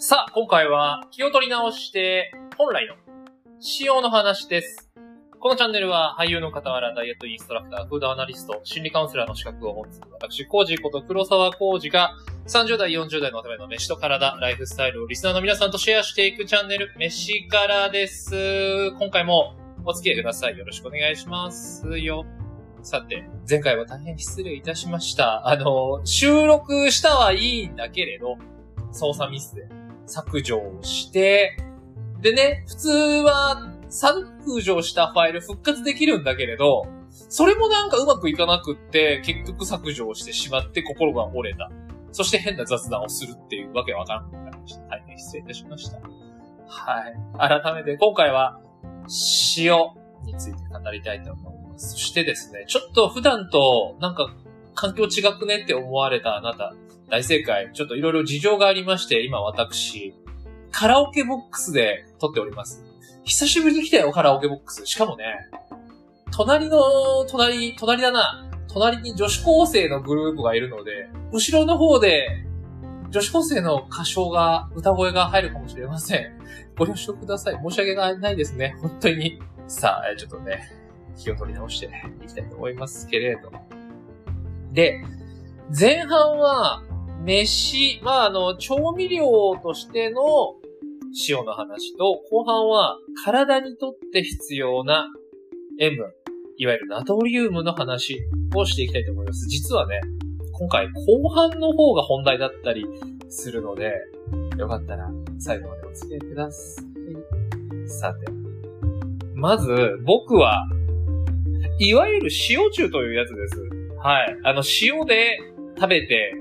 さあ、今回は気を取り直して、本来の仕様の話です。このチャンネルは俳優の傍らダイエットインストラクター、フードアナリスト、心理カウンセラーの資格を持つ私、コージこと黒沢コージが30代、40代のための飯と体、ライフスタイルをリスナーの皆さんとシェアしていくチャンネル、飯からです。今回もお付き合いください。よろしくお願いしますよ。さて、前回は大変失礼いたしました。あの、収録したはいいんだけれど、操作ミスで削除をして、でね、普通は削除したファイル復活できるんだけれど、それもなんかうまくいかなくって、結局削除をしてしまって心が折れた。そして変な雑談をするっていうわけわからなくなりました。大変失礼いたしました。はい。改めて今回は、塩について語りたいと思います。そしてですね、ちょっと普段となんか環境違くねって思われたあなた、大正解。ちょっといろいろ事情がありまして、今私、カラオケボックスで撮っております。久しぶりに来たよ、カラオケボックス。しかもね、隣の、隣、隣だな。隣に女子高生のグループがいるので、後ろの方で、女子高生の歌唱が、歌声が入るかもしれません。ご了承ください。申し訳ないですね。本当に。さあ、ちょっとね、気を取り直していきたいと思いますけれど。で、前半は、飯、まあ、あの、調味料としての塩の話と、後半は体にとって必要な塩分、いわゆるナトリウムの話をしていきたいと思います。実はね、今回後半の方が本題だったりするので、よかったら最後までお付き合いください。さて、まず僕は、いわゆる塩中というやつです。はい。あの、塩で食べて、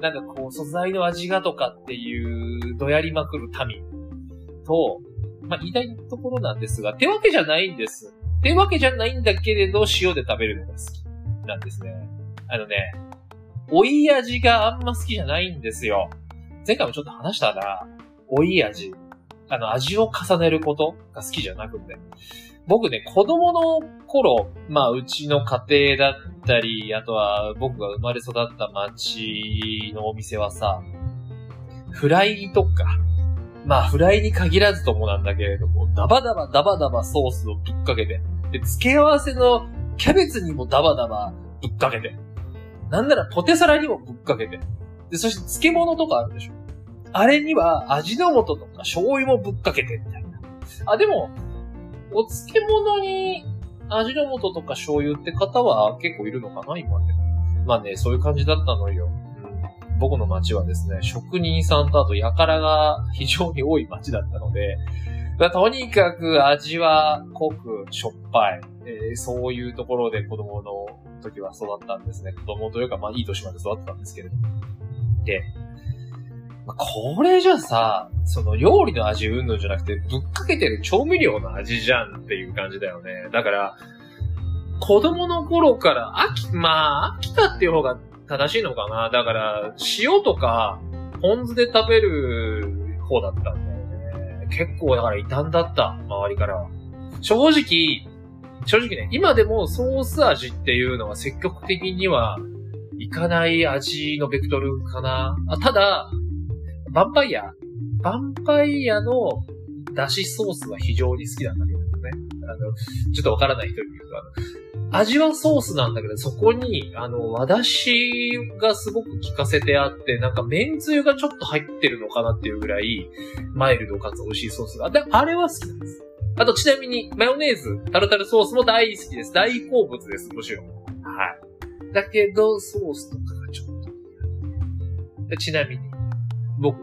なんかこう、素材の味がとかっていう、どやりまくる民と、まあ、言いたいところなんですが、手わけじゃないんです。手わけじゃないんだけれど、塩で食べるのが好きなんですね。あのね、追い味があんま好きじゃないんですよ。前回もちょっと話したな。追い味。あの、味を重ねることが好きじゃなくて。僕ね、子供の頃、まあ、うちの家庭だったり、あとは僕が生まれ育った町のお店はさ、フライとか、まあ、フライに限らずともなんだけれども、ダバダバダバダバソースをぶっかけて、で、付け合わせのキャベツにもダバダバぶっかけて、なんならポテサラにもぶっかけて、で、そして漬物とかあるでしょ。あれには味の素とか醤油もぶっかけてみたいな。あ、でも、お漬物に味の素とか醤油って方は結構いるのかな今で。まあね、そういう感じだったのよ。うん、僕の町はですね、職人さんとあと輩が非常に多い町だったので、とにかく味は濃くしょっぱい、えーそういうところで子供の時は育ったんですね。子供というか、まあいい年まで育ったんですけれども。で、まあこれじゃさ、その料理の味うんぬんじゃなくて、ぶっかけてる調味料の味じゃんっていう感じだよね。だから、子供の頃から飽き、まあ、飽きたっていう方が正しいのかな。だから、塩とか、ポン酢で食べる方だったんだよね。結構だから異端だった、周りから。正直、正直ね、今でもソース味っていうのは積極的にはいかない味のベクトルかな。あただ、ヴァンパイア？ヴァンパイアのだしソースは非常に好きなんだけどね。あの、ちょっとわからない人に言うと、あの、味はソースなんだけど、そこに、あの、和だしがすごく効かせてあって、なんか麺つゆがちょっと入ってるのかなっていうぐらい、マイルドかつ美味しいソースが。で、あれは好きなんです。あと、ちなみに、マヨネーズ、タルタルソースも大好きです。大好物です、むしろ。はい。だけど、ソースとかがちょっと。ちなみに、僕、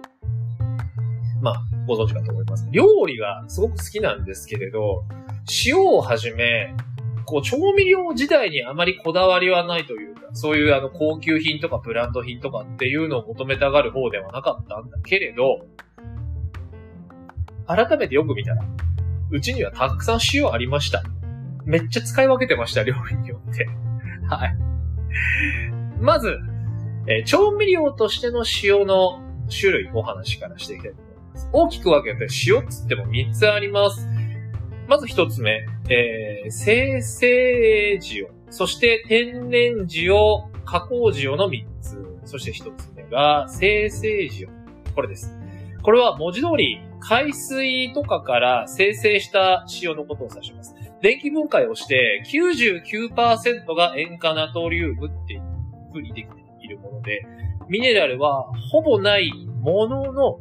まあ、ご存知かと思います。料理がすごく好きなんですけれど、塩をはじめ、こう、調味料自体にあまりこだわりはないというか、そういうあの、高級品とかブランド品とかっていうのを求めたがる方ではなかったんだけれど、改めてよく見たら、うちにはたくさん塩ありました。めっちゃ使い分けてました、料理によって。はい。まず、えー調味料としての塩の種類お話からしていきたいと思います。大きく分けて塩っつっても3つあります。まず1つ目、えー生成塩、そして天然塩、加工塩の3つ。そして1つ目が生成塩。これです。これは文字通り海水とかから生成した塩のことを指します。電気分解をして99%が塩化ナトリウムっていう風にできているもので、ミネラルはほぼないものの、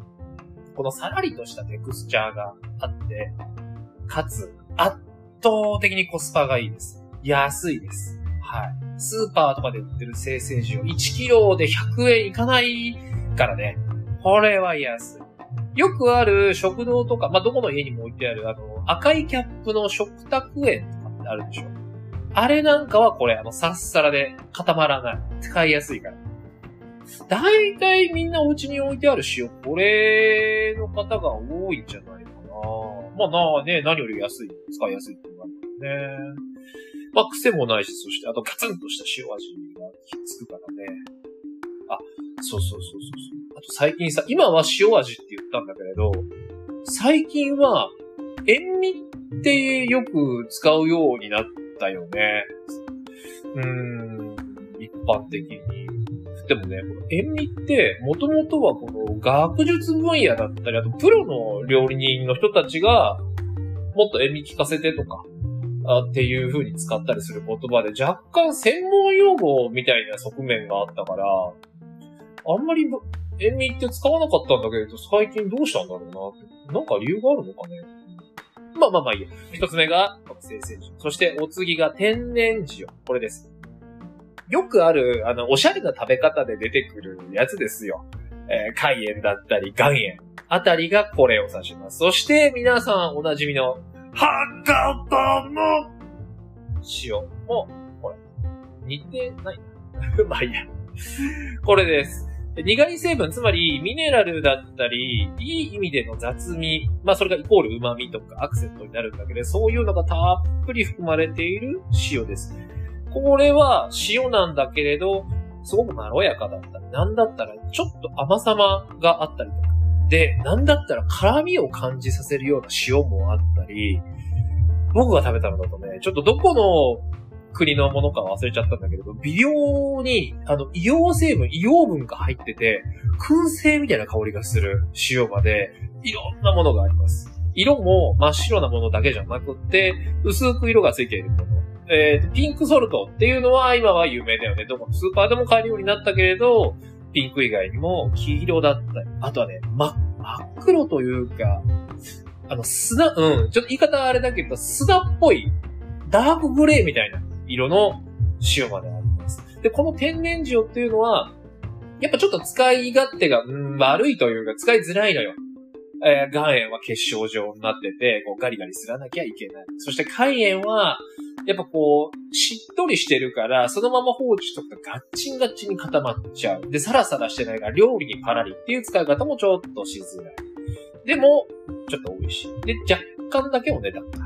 このさらりとしたテクスチャーがあって、かつ圧倒的にコスパがいいです。安いです。はい。スーパーとかで売ってる生成塩、1キロで100円いかないからね。これは安い。よくある食堂とか、まあ、どこの家にも置いてある、あの、赤いキャップの食卓園とかってあるでしょ。あれなんかはこれ、あの、さっさらで固まらない。使いやすいから。大体みんなお家に置いてある塩、これの方が多いんじゃないかな。まあなあね、何より安い、使いやすいっていうのがあるんね。まあ癖もないし、そしてあとガツンとした塩味がひっつくからね。あ、そうそうそうそうそう。あと最近さ、今は塩味って言ったんだけれど、最近は塩味ってよく使うようになったよね。うーん、一般的に。でもね、この塩味って、もともとはこの学術分野だったり、あとプロの料理人の人たちが、もっと塩味効かせてとか、あっていう風に使ったりする言葉で若干専門用語みたいな側面があったから、あんまり塩味って使わなかったんだけど、最近どうしたんだろうなって。なんか理由があるのかね。まあまあまあいいや。一つ目が生成塩。そしてお次が天然塩。これです。よくある、あの、おしゃれな食べ方で出てくるやつですよ。えー、海塩だったり、岩塩あたりがこれを指します。そして皆さんおなじみの博多の塩も、これ、似てない。まあいいや。これです。苦い成分、つまりミネラルだったり、いい意味での雑味、まあそれがイコール旨味とかアクセントになるんだけど、そういうのがたっぷり含まれている塩です。これは塩なんだけれど、すごくまろやかだったり、なんだったらちょっと甘さまがあったりとか、で、なんだったら辛味を感じさせるような塩もあったり、僕が食べたのだとね、ちょっとどこの国のものか忘れちゃったんだけれど、微量に、あの、硫黄成分、硫黄分が入ってて、燻製みたいな香りがする塩まで、いろんなものがあります。色も真っ白なものだけじゃなくって、薄く色がついているもの。えー、ピンクソルトっていうのは今は有名だよね。どこのスーパーでも買えるようになったけれど、ピンク以外にも黄色だったり、あとはね、真真っ黒というか、あの、砂、うん、ちょっと言い方あれだけど、砂っぽい、ダークグレーみたいな色の塩まであります。で、この天然塩っていうのは、やっぱちょっと使い勝手が、うん、悪いというか、使いづらいのよ。えー、岩塩は結晶状になってて、こうガリガリすらなきゃいけない。そして海塩は、やっぱこう、しっとりしてるから、そのまま放置とかガッチンガッチンに固まっちゃう。で、サラサラしてないから料理にパラリっていう使い方もちょっとしづらい。でも、ちょっと美味しい。で、若干だけお値段が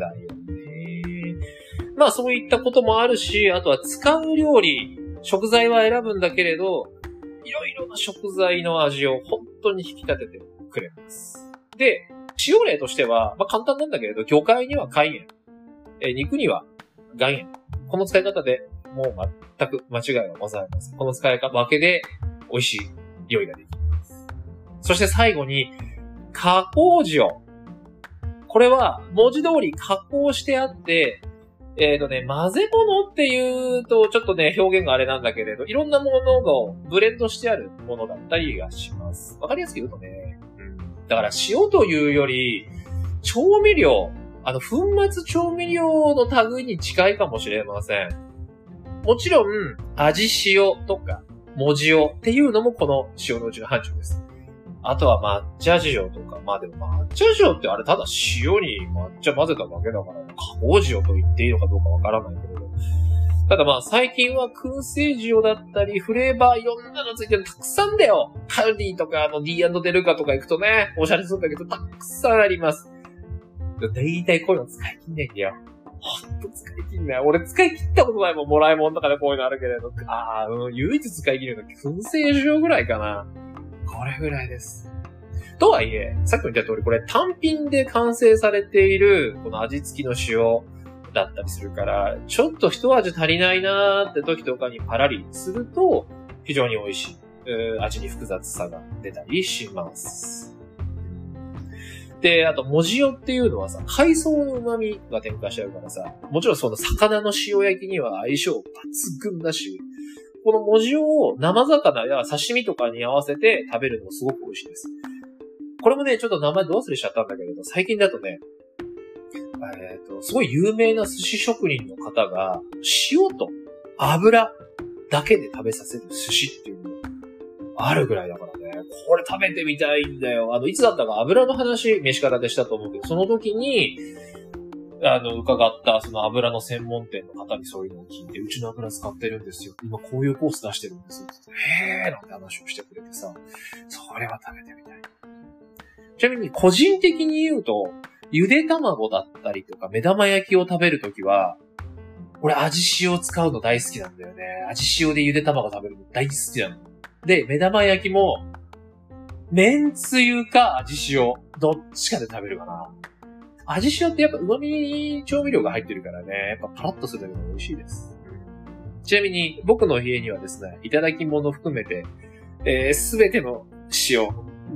だよね。まあそういったこともあるし、あとは使う料理、食材は選ぶんだけれど、いろいろな食材の味を本当に引き立ててくれます。で、使用例としては、まあ簡単なんだけれど、魚介には海塩、え肉には岩塩。この使い方でもう全く間違いはございません。この使い方分けで美味しい料理ができます。そして最後に、加工塩。これは文字通り加工してあって、えっ、ー、とね、混ぜ物っていうとちょっとね、表現があれなんだけれど、いろんなものがブレンドしてあるものだったりがします。わかりやすく言うとね、だから塩というより、調味料、あの、粉末調味料の類に近いかもしれません。もちろん、味塩とか、文字塩っていうのもこの塩のうちの範疇です。あとは抹茶塩とか、まあでも抹茶塩ってあれただ塩に抹茶混ぜただけだから、加工塩と言っていいのかどうかわからないけれど。ただまあ最近は燻製塩だったり、フレーバーいろんなのついてるたくさんだよカルディとかあの D& デルカとか行くとね、おしゃれするんだけど、たくさんあります。だいたいこういうの使い切んないんだよ。ほんと使い切んない。俺使い切ったことないもん、もらいもんとかでこういうのあるけれど。ああ、うん、唯一使い切るの燻製塩ぐらいかな。これぐらいです。とはいえ、さっきも言った通り、これ単品で完成されている、この味付きの塩だったりするから、ちょっと一味足りないなーって時とかにパラリすると、非常に美味しい。味に複雑さが出たりします。で、あと、文字よっていうのはさ、海藻の旨味が添加してあるからさ、もちろんその魚の塩焼きには相性抜群だし、この文字を生魚や刺身とかに合わせて食べるのもすごく美味しいです。これもね、ちょっと名前どうすれしちゃったんだけれど、最近だとね、えっ、ー、と、すごい有名な寿司職人の方が、塩と油だけで食べさせる寿司っていうのがあるぐらいだから、これ食べてみたいんだよ。あの、いつだったか油の話、飯方でしたと思うけど、その時に、あの、伺った、その油の専門店の方にそういうのを聞いて、うちの油使ってるんですよ。今こういうコース出してるんですよ。へーなんて話をしてくれてさ、それは食べてみたい。ちなみに、個人的に言うと、ゆで卵だったりとか、目玉焼きを食べるときは、俺味塩使うの大好きなんだよね。味塩でゆで卵食べるの大好きなの。で、目玉焼きも、麺つゆか味塩、どっちかで食べるかな。味塩ってやっぱ旨味調味料が入ってるからね、やっぱパラッとするだけで美味しいです。ちなみに、僕の家にはですね、いただき物含めて、えす、べての塩、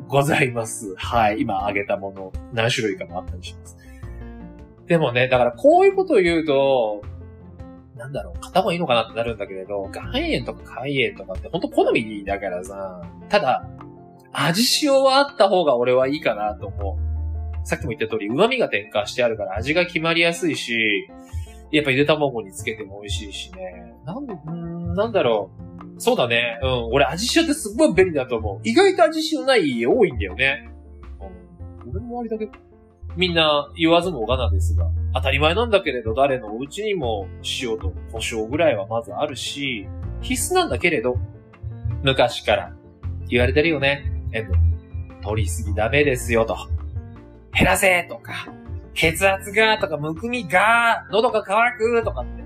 ございます。はい。今挙げたもの、何種類かもあったりします。でもね、だからこういうことを言うと、なんだろう、片方がいいのかなってなるんだけれど、岩塩とか海塩とかってほんと好みだからさ、ただ、味塩はあった方が俺はいいかなと思う。さっきも言った通り、旨味が添加してあるから味が決まりやすいし、やっぱゆで卵につけても美味しいしね。なん、なんだろう。そうだね。うん。俺味塩ってすっごい便利だと思う。意外と味塩ない家多いんだよね。うん。俺の周りだけ、みんな言わずもがなですが、当たり前なんだけれど、誰のお家にも塩と胡椒ぐらいはまずあるし、必須なんだけれど、昔から言われてるよね。塩分。取りすぎダメですよと。減らせとか、血圧がとか、むくみが、喉が渇くとかって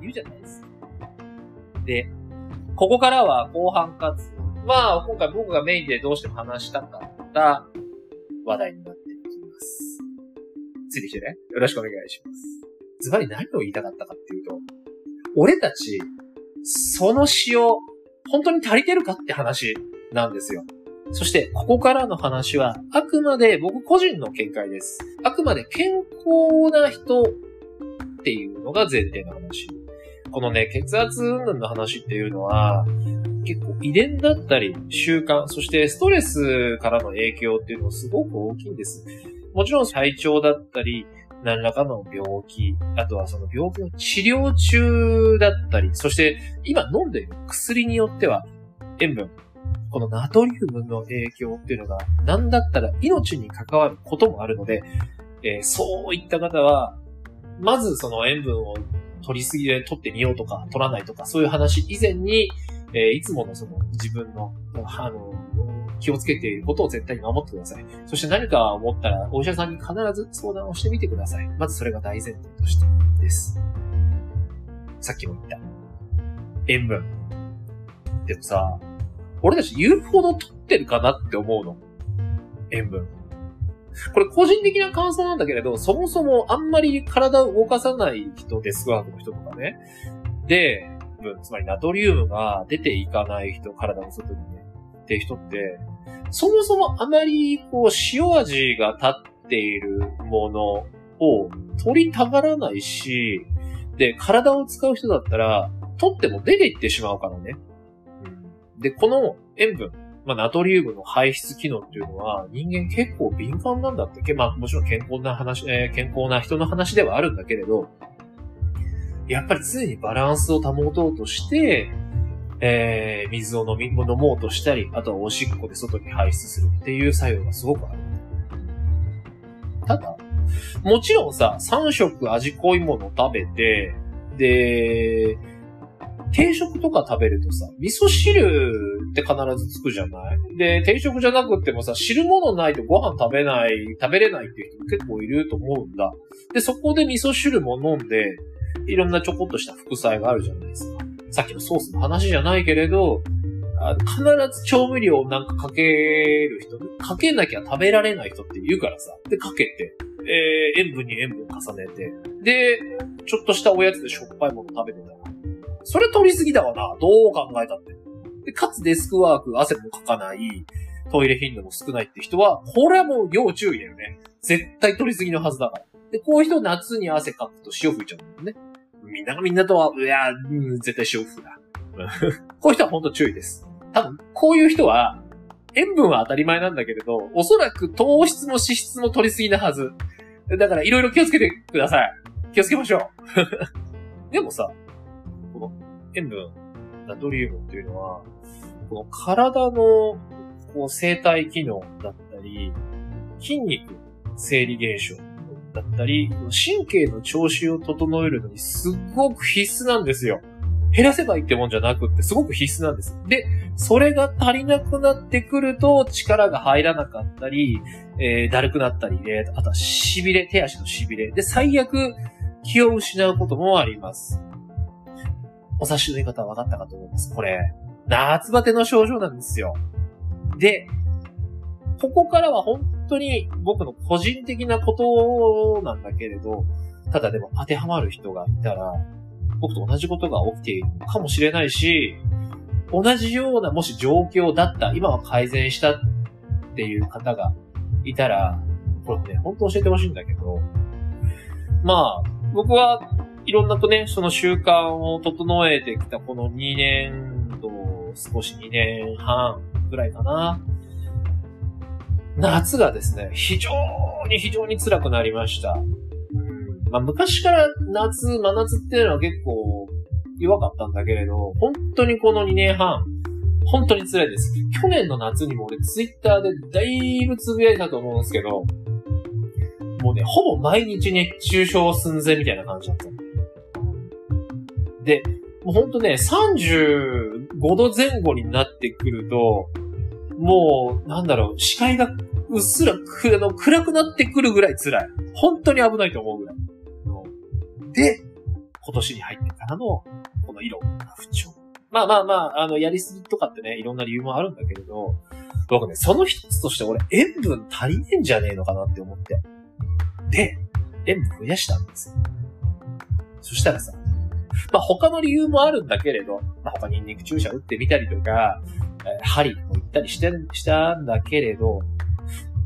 言うじゃないですか。で、ここからは後半かつ、まあ、今回僕がメインでどうしても話したかった話題になっていきます。ついてきてね。よろしくお願いします。ズバリ何を言いたかったかっていうと、俺たち、その塩、本当に足りてるかって話なんですよ。そして、ここからの話は、あくまで僕個人の見解です。あくまで健康な人っていうのが前提の話このね、血圧云々の話っていうのは、結構遺伝だったり、習慣、そしてストレスからの影響っていうのもすごく大きいんです。もちろん体調だったり、何らかの病気、あとはその病気の治療中だったり、そして今飲んでいる薬によっては塩分、このナトリウムの影響っていうのが何だったら命に関わることもあるので、えー、そういった方は、まずその塩分を取りすぎで取ってみようとか、取らないとか、そういう話以前に、えー、いつものその自分の、あの、気をつけていることを絶対に守ってください。そして何か思ったら、お医者さんに必ず相談をしてみてください。まずそれが大前提としてです。さっきも言った。塩分。でもさ、俺たち言うほど取ってるかなって思うの。塩分。これ個人的な感想なんだけれど、そもそもあんまり体を動かさない人、デスクワークの人とかね。で、つまりナトリウムが出ていかない人、体の外にね、って人って、そもそもあまりこう塩味が立っているものを取りたがらないし、で、体を使う人だったら、取っても出ていってしまうからね。で、この塩分、まあ、ナトリウムの排出機能っていうのは、人間結構敏感なんだって、まあ、もちろん健康な話、えー、健康な人の話ではあるんだけれど、やっぱり常にバランスを保とうとして、えー、水を飲み、飲もうとしたり、あとはおしっこで外に排出するっていう作用がすごくある。ただ、もちろんさ、3食味濃いもの食べて、で、定食とか食べるとさ、味噌汁って必ずつくじゃない？で、定食じゃなくってもさ、汁物ないとご飯食べない、食べれないっていう人も結構いると思うんだ。で、そこで味噌汁も飲んで、いろんなちょこっとした副菜があるじゃないですか。さっきのソースの話じゃないけれど、必ず調味料をなんかかける人、かけなきゃ食べられない人って言うからさ。で、かけて、えー、塩分に塩分重ねて、で、ちょっとしたおやつでしょっぱいもの食べてたら、それ取りすぎだわな。どう考えたって。で、かつデスクワーク、汗もかかない、トイレ頻度も少ないって人は、これはもう要注意だよね。絶対取りすぎのはずだから。で、こういう人夏に汗かくと塩吹いちゃうんだよね。みんながみんなとは、いや、うん、絶対塩吹くな。こういう人は本当注意です。多分、こういう人は、塩分は当たり前なんだけれど、おそらく糖質も脂質も取りすぎなはず。だから、いろいろ気をつけてください。気をつけましょう。でもさ、塩分、ナトリウムっていうのは、この体のこう生体機能だったり、筋肉生理現象だったり、神経の調子を整えるのにすごく必須なんですよ。減らせばいいってもんじゃなくってすごく必須なんです。で、それが足りなくなってくると力が入らなかったり、えー、だるくなったりで、あとは痺れ、手足の痺れ。で、最悪気を失うこともあります。お察しの言い方は分かったかと思います。これ、夏バテの症状なんですよ。で、ここからは本当に僕の個人的なことなんだけれど、ただでも当てはまる人がいたら、僕と同じことが起きているかもしれないし、同じようなもし状況だった、今は改善したっていう方がいたら、これね、本当教えてほしいんだけど、まあ、僕はいろんなとね、その習慣を整えてきたこの2年と少し2年半ぐらいかな。夏がですね、非常に非常に辛くなりました。まあ、昔から夏、真夏っていうのは結構弱かったんだけれど、本当にこの2年半、本当に辛いです。去年の夏にも俺ツイッターでだいぶつぶやいたと思うんですけど、もうね、ほぼ毎日熱中症寸前みたいな感じだった。で、もうほんとね、35度前後になってくると、もう、なんだろう、視界がうっすらく、あの、暗くなってくるぐらい辛い。本当に危ないと思うぐらい。で、今年に入ってからの、この色が不調。まあまあまあ、あの、やりすぎとかってね、いろんな理由もあるんだけれど、僕ね、その一つとして俺、塩分足りねえんじゃねえのかなって思って。で、塩分増やしたんですよ。そしたらさ、まあ他の理由もあるんだけれど、まあ他にニンニク注射打ってみたりとか、えー、針も行ったりして、したんだけれど、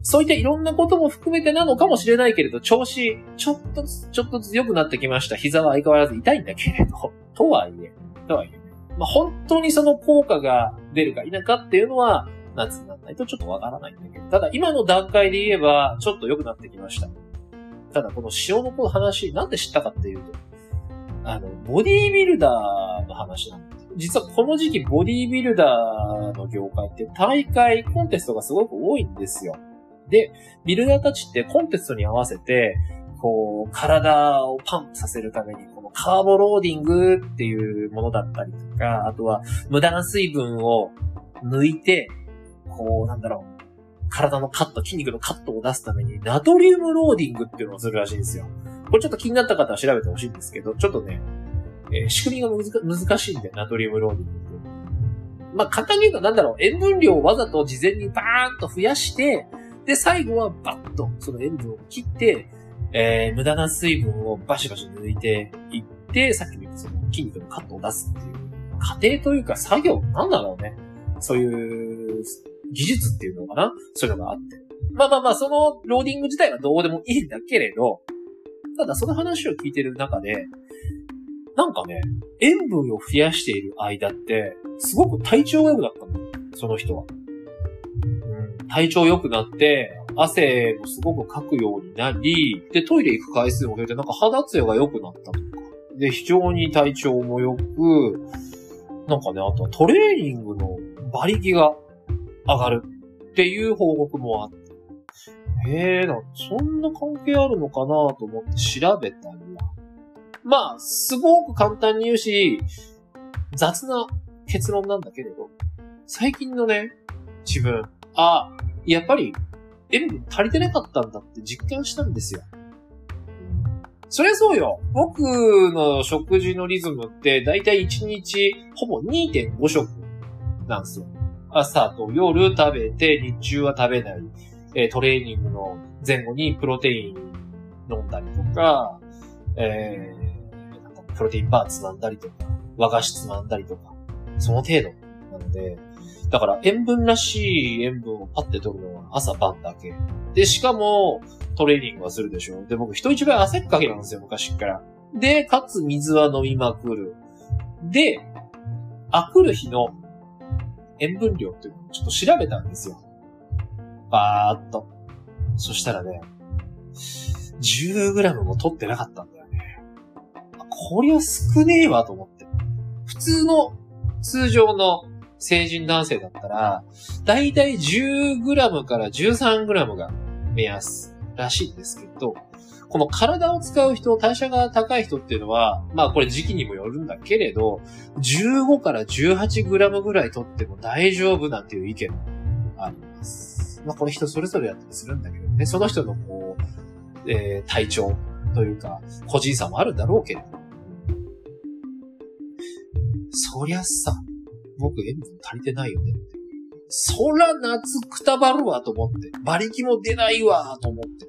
そういったいろんなことも含めてなのかもしれないけれど、調子、ちょっとずつ、ちょっとずつ良くなってきました。膝は相変わらず痛いんだけれど、とはいえ、とはいえ、まあ、本当にその効果が出るか否かっていうのは、夏にならないとちょっとわからないんだけど、ただ今の段階で言えば、ちょっと良くなってきました。ただこの塩の子の話、なんで知ったかっていうと、あの、ボディービルダーの話なんです。実はこの時期ボディービルダーの業界って大会、コンテストがすごく多いんですよ。で、ビルダーたちってコンテストに合わせて、こう、体をパンプさせるために、このカーボローディングっていうものだったりとか、あとは無駄な水分を抜いて、こう、なんだろう、体のカット、筋肉のカットを出すために、ナトリウムローディングっていうのをするらしいんですよ。これちょっと気になった方は調べてほしいんですけど、ちょっとね、えー、仕組みが難しいんで、ナトリウムローディングって。まあ、簡単に言うとなんだろう、塩分量をわざと事前にバーンと増やして、で、最後はバッとその塩分を切って、えー、無駄な水分をバシバシ抜いていって、さっきも言ったその筋肉のカットを出すっていう過程というか作業なんだろうね。そういう技術っていうのかなそういうのがあって。まあまあまあ、そのローディング自体はどうでもいいんだけれど、ただその話を聞いてる中で、なんかね、塩分を増やしている間って、すごく体調が良くなったんだよ。その人は。体調良くなって、汗もすごくかくようになり、で、トイレ行く回数も増えて、なんか肌ツヤが良くなったとか。で、非常に体調も良く、なんかね、あとはトレーニングの馬力が上がるっていう報告もあって。ええー、なそんな関係あるのかなと思って調べたりは。まあ、すごく簡単に言うし、雑な結論なんだけれど、最近のね、自分、あ、やっぱり塩分足りてなかったんだって実感したんですよ。そりゃそうよ。僕の食事のリズムってだいたい1日ほぼ2.5食なんですよ。朝と夜食べて日中は食べない。えトレーニングの前後にプロテイン飲んだりとか、えー、プロテインバーつまんだりとか、和菓子つまんだりとか、その程度なので、だから塩分らしい塩分をパッて取るのは朝晩だけ。で、しかもトレーニングはするでしょ。で、僕人一倍汗っかきなんですよ、昔から。で、かつ水は飲みまくる。で、あくる日の塩分量っていうのをちょっと調べたんですよ。バーっと。そしたらね、10g も取ってなかったんだよね。こりゃ少ねえわと思って。普通の、通常の成人男性だったら、だいたい 10g から 13g が目安らしいんですけど、この体を使う人、代謝が高い人っていうのは、まあこれ時期にもよるんだけれど、15から 18g ぐらい取っても大丈夫なんていう意見もあります。まあこれ人それぞれやったりするんだけどね、その人のこう、えー、体調というか、個人差もあるんだろうけれど。そりゃさ、僕塩分足りてないよねって。そら夏くたばるわと思って。馬力も出ないわと思って。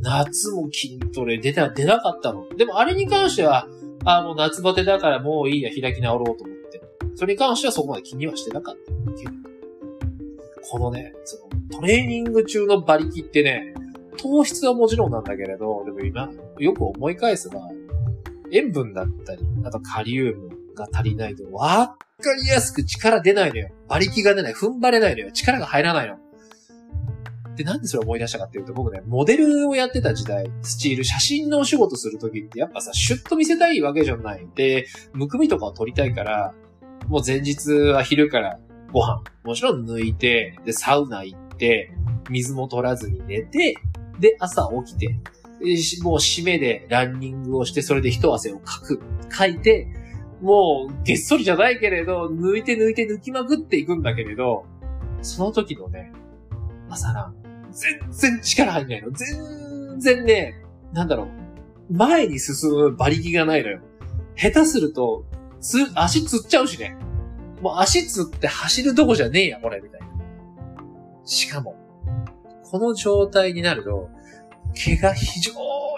夏も筋トレ出た、出なかったの。でもあれに関しては、あもう夏バテだからもういいや、開き直ろうと思って。それに関してはそこまで気にはしてなかったこのね、そのトレーニング中の馬力ってね、糖質はもちろんなんだけれど、でも今、よく思い返せば、塩分だったり、あとカリウムが足りないと、わかりやすく力出ないのよ。馬力が出ない。踏ん張れないのよ。力が入らないの。で、なんでそれ思い出したかっていうと、僕ね、モデルをやってた時代、スチール、写真のお仕事するときってやっぱさ、シュッと見せたいわけじゃない。で、むくみとかを撮りたいから、もう前日は昼からご飯、もちろん抜いて、で、サウナ行って、水も取らずに寝て、で、朝起きて、もう締めでランニングをして、それで一汗をかく、かいて、もう、げっそりじゃないけれど、抜いて抜いて抜きまくっていくんだけれど、その時のね、朝ラン、全然力入んないの。全然ね、なんだろう。前に進む馬力がないのよ。下手すると、つ、足つっちゃうしね。もう足つって走るとこじゃねえや、これ、みたいな。しかも、この状態になると、毛が非常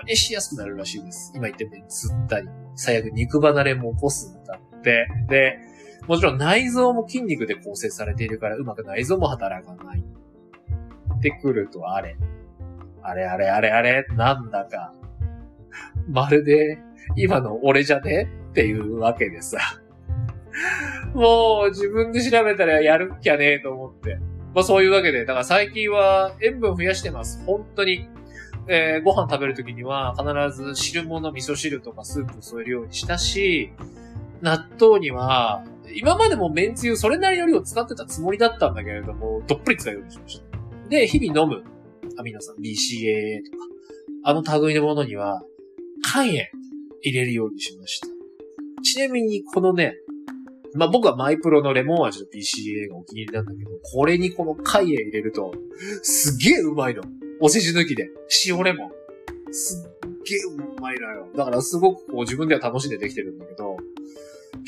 にしやすくなるらしいです。今言ったように、つったり、最悪肉離れも起こすんだって。で、もちろん内臓も筋肉で構成されているから、うまく内臓も働かない。ってくると、あれ。あれあれあれあれ、なんだか。まるで、今の俺じゃね？っていうわけでさ。もう自分で調べたらやるっきゃねえと思って。まあそういうわけで、だから最近は塩分増やしてます。本当に。えー、ご飯食べるときには必ず汁物、味噌汁とかスープ添えるようにしたし、納豆には、今までも麺つゆそれなりの量使ってたつもりだったんだけれども、どっぷり使うようにしました。で、日々飲むアミノ酸、BCAA とか、あの類のものには、肝炎入れるようにしました。ちなみに、このね、まあ、僕はマイプロのレモン味の BCA がお気に入りなんだけど、これにこの肝炎入れると、すげえうまいの。お世辞抜きで。塩レモン。すっげえうまいのよ。だからすごくこう自分では楽しんでできてるんだけど、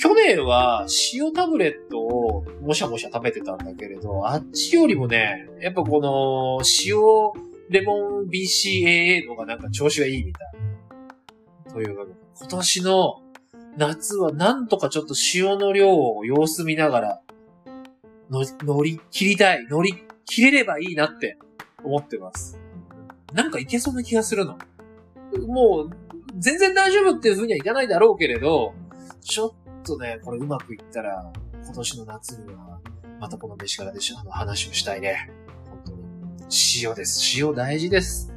去年は塩タブレットをもしゃもしゃ食べてたんだけれど、あっちよりもね、やっぱこの塩レモン BCAA のがなんか調子がいいみたい。というわけで、今年の夏はなんとかちょっと塩の量を様子見ながら乗り切りたい。乗り切れればいいなって思ってます。なんかいけそうな気がするの。もう、全然大丈夫っていう風にはいかないだろうけれど、ちょっとね、これうまくいったら、今年の夏には、またこの飯からでしょ、あの話をしたいね。本当に。塩です。塩大事です。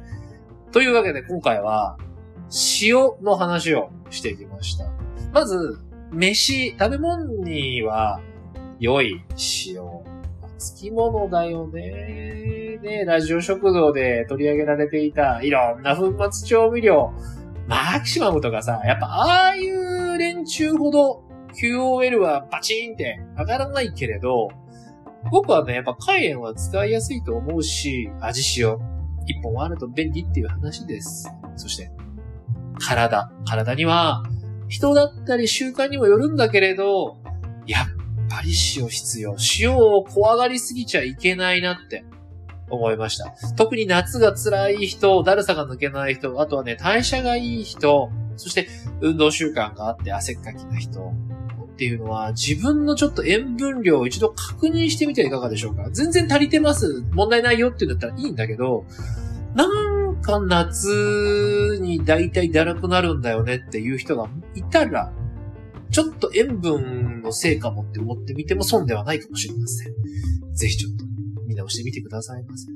というわけで今回は、塩の話をしていきました。まず、飯、食べ物には良い塩。つきものだよね。ね、ラジオ食堂で取り上げられていたいろんな粉末調味料。マキシマムとかさ、やっぱああいう連中ほど QOL はバチーンって上がらないけれど、僕はね、やっぱ海塩は使いやすいと思うし、味塩一本あると便利っていう話です。そして、体。体には、人だったり習慣にもよるんだけれど、やっぱり塩必要。塩を怖がりすぎちゃいけないなって思いました。特に夏が辛い人、だるさが抜けない人、あとはね、代謝がいい人、そして運動習慣があって汗っかきな人、っていうのは、自分のちょっと塩分量を一度確認してみてはいかがでしょうか。全然足りてます。問題ないよって言うんだったらいいんだけど、なんか夏にだいたいだらくなるんだよねっていう人がいたら、ちょっと塩分のせいかもって思ってみても損ではないかもしれません。ぜひちょっと見直してみてくださいませ。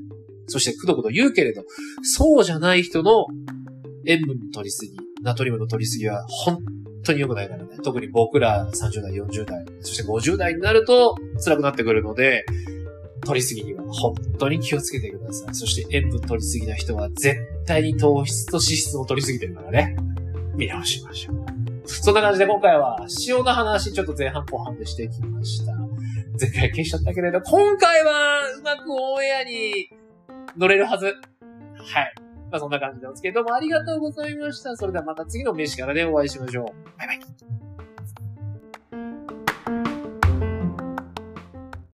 そしてくどくど言うけれど、そうじゃない人の塩分の取りすぎ、ナトリウムの取りすぎは本当に良くないからね。特に僕ら30代、40代、そして50代になると辛くなってくるので、取りすぎには本当に気をつけてください。そして塩分取りすぎな人は絶対に糖質と脂質を取りすぎてるからね。見直しましょう。そんな感じで今回は塩の話ちょっと前半後半でしてきました。前回消しちゃったけれど、今回はうまくオンエアに乗れるはず。はい。まあそんな感じでお付き合いどうもありがとうございました。それではまた次の飯からでお会いしましょう。バイバイ。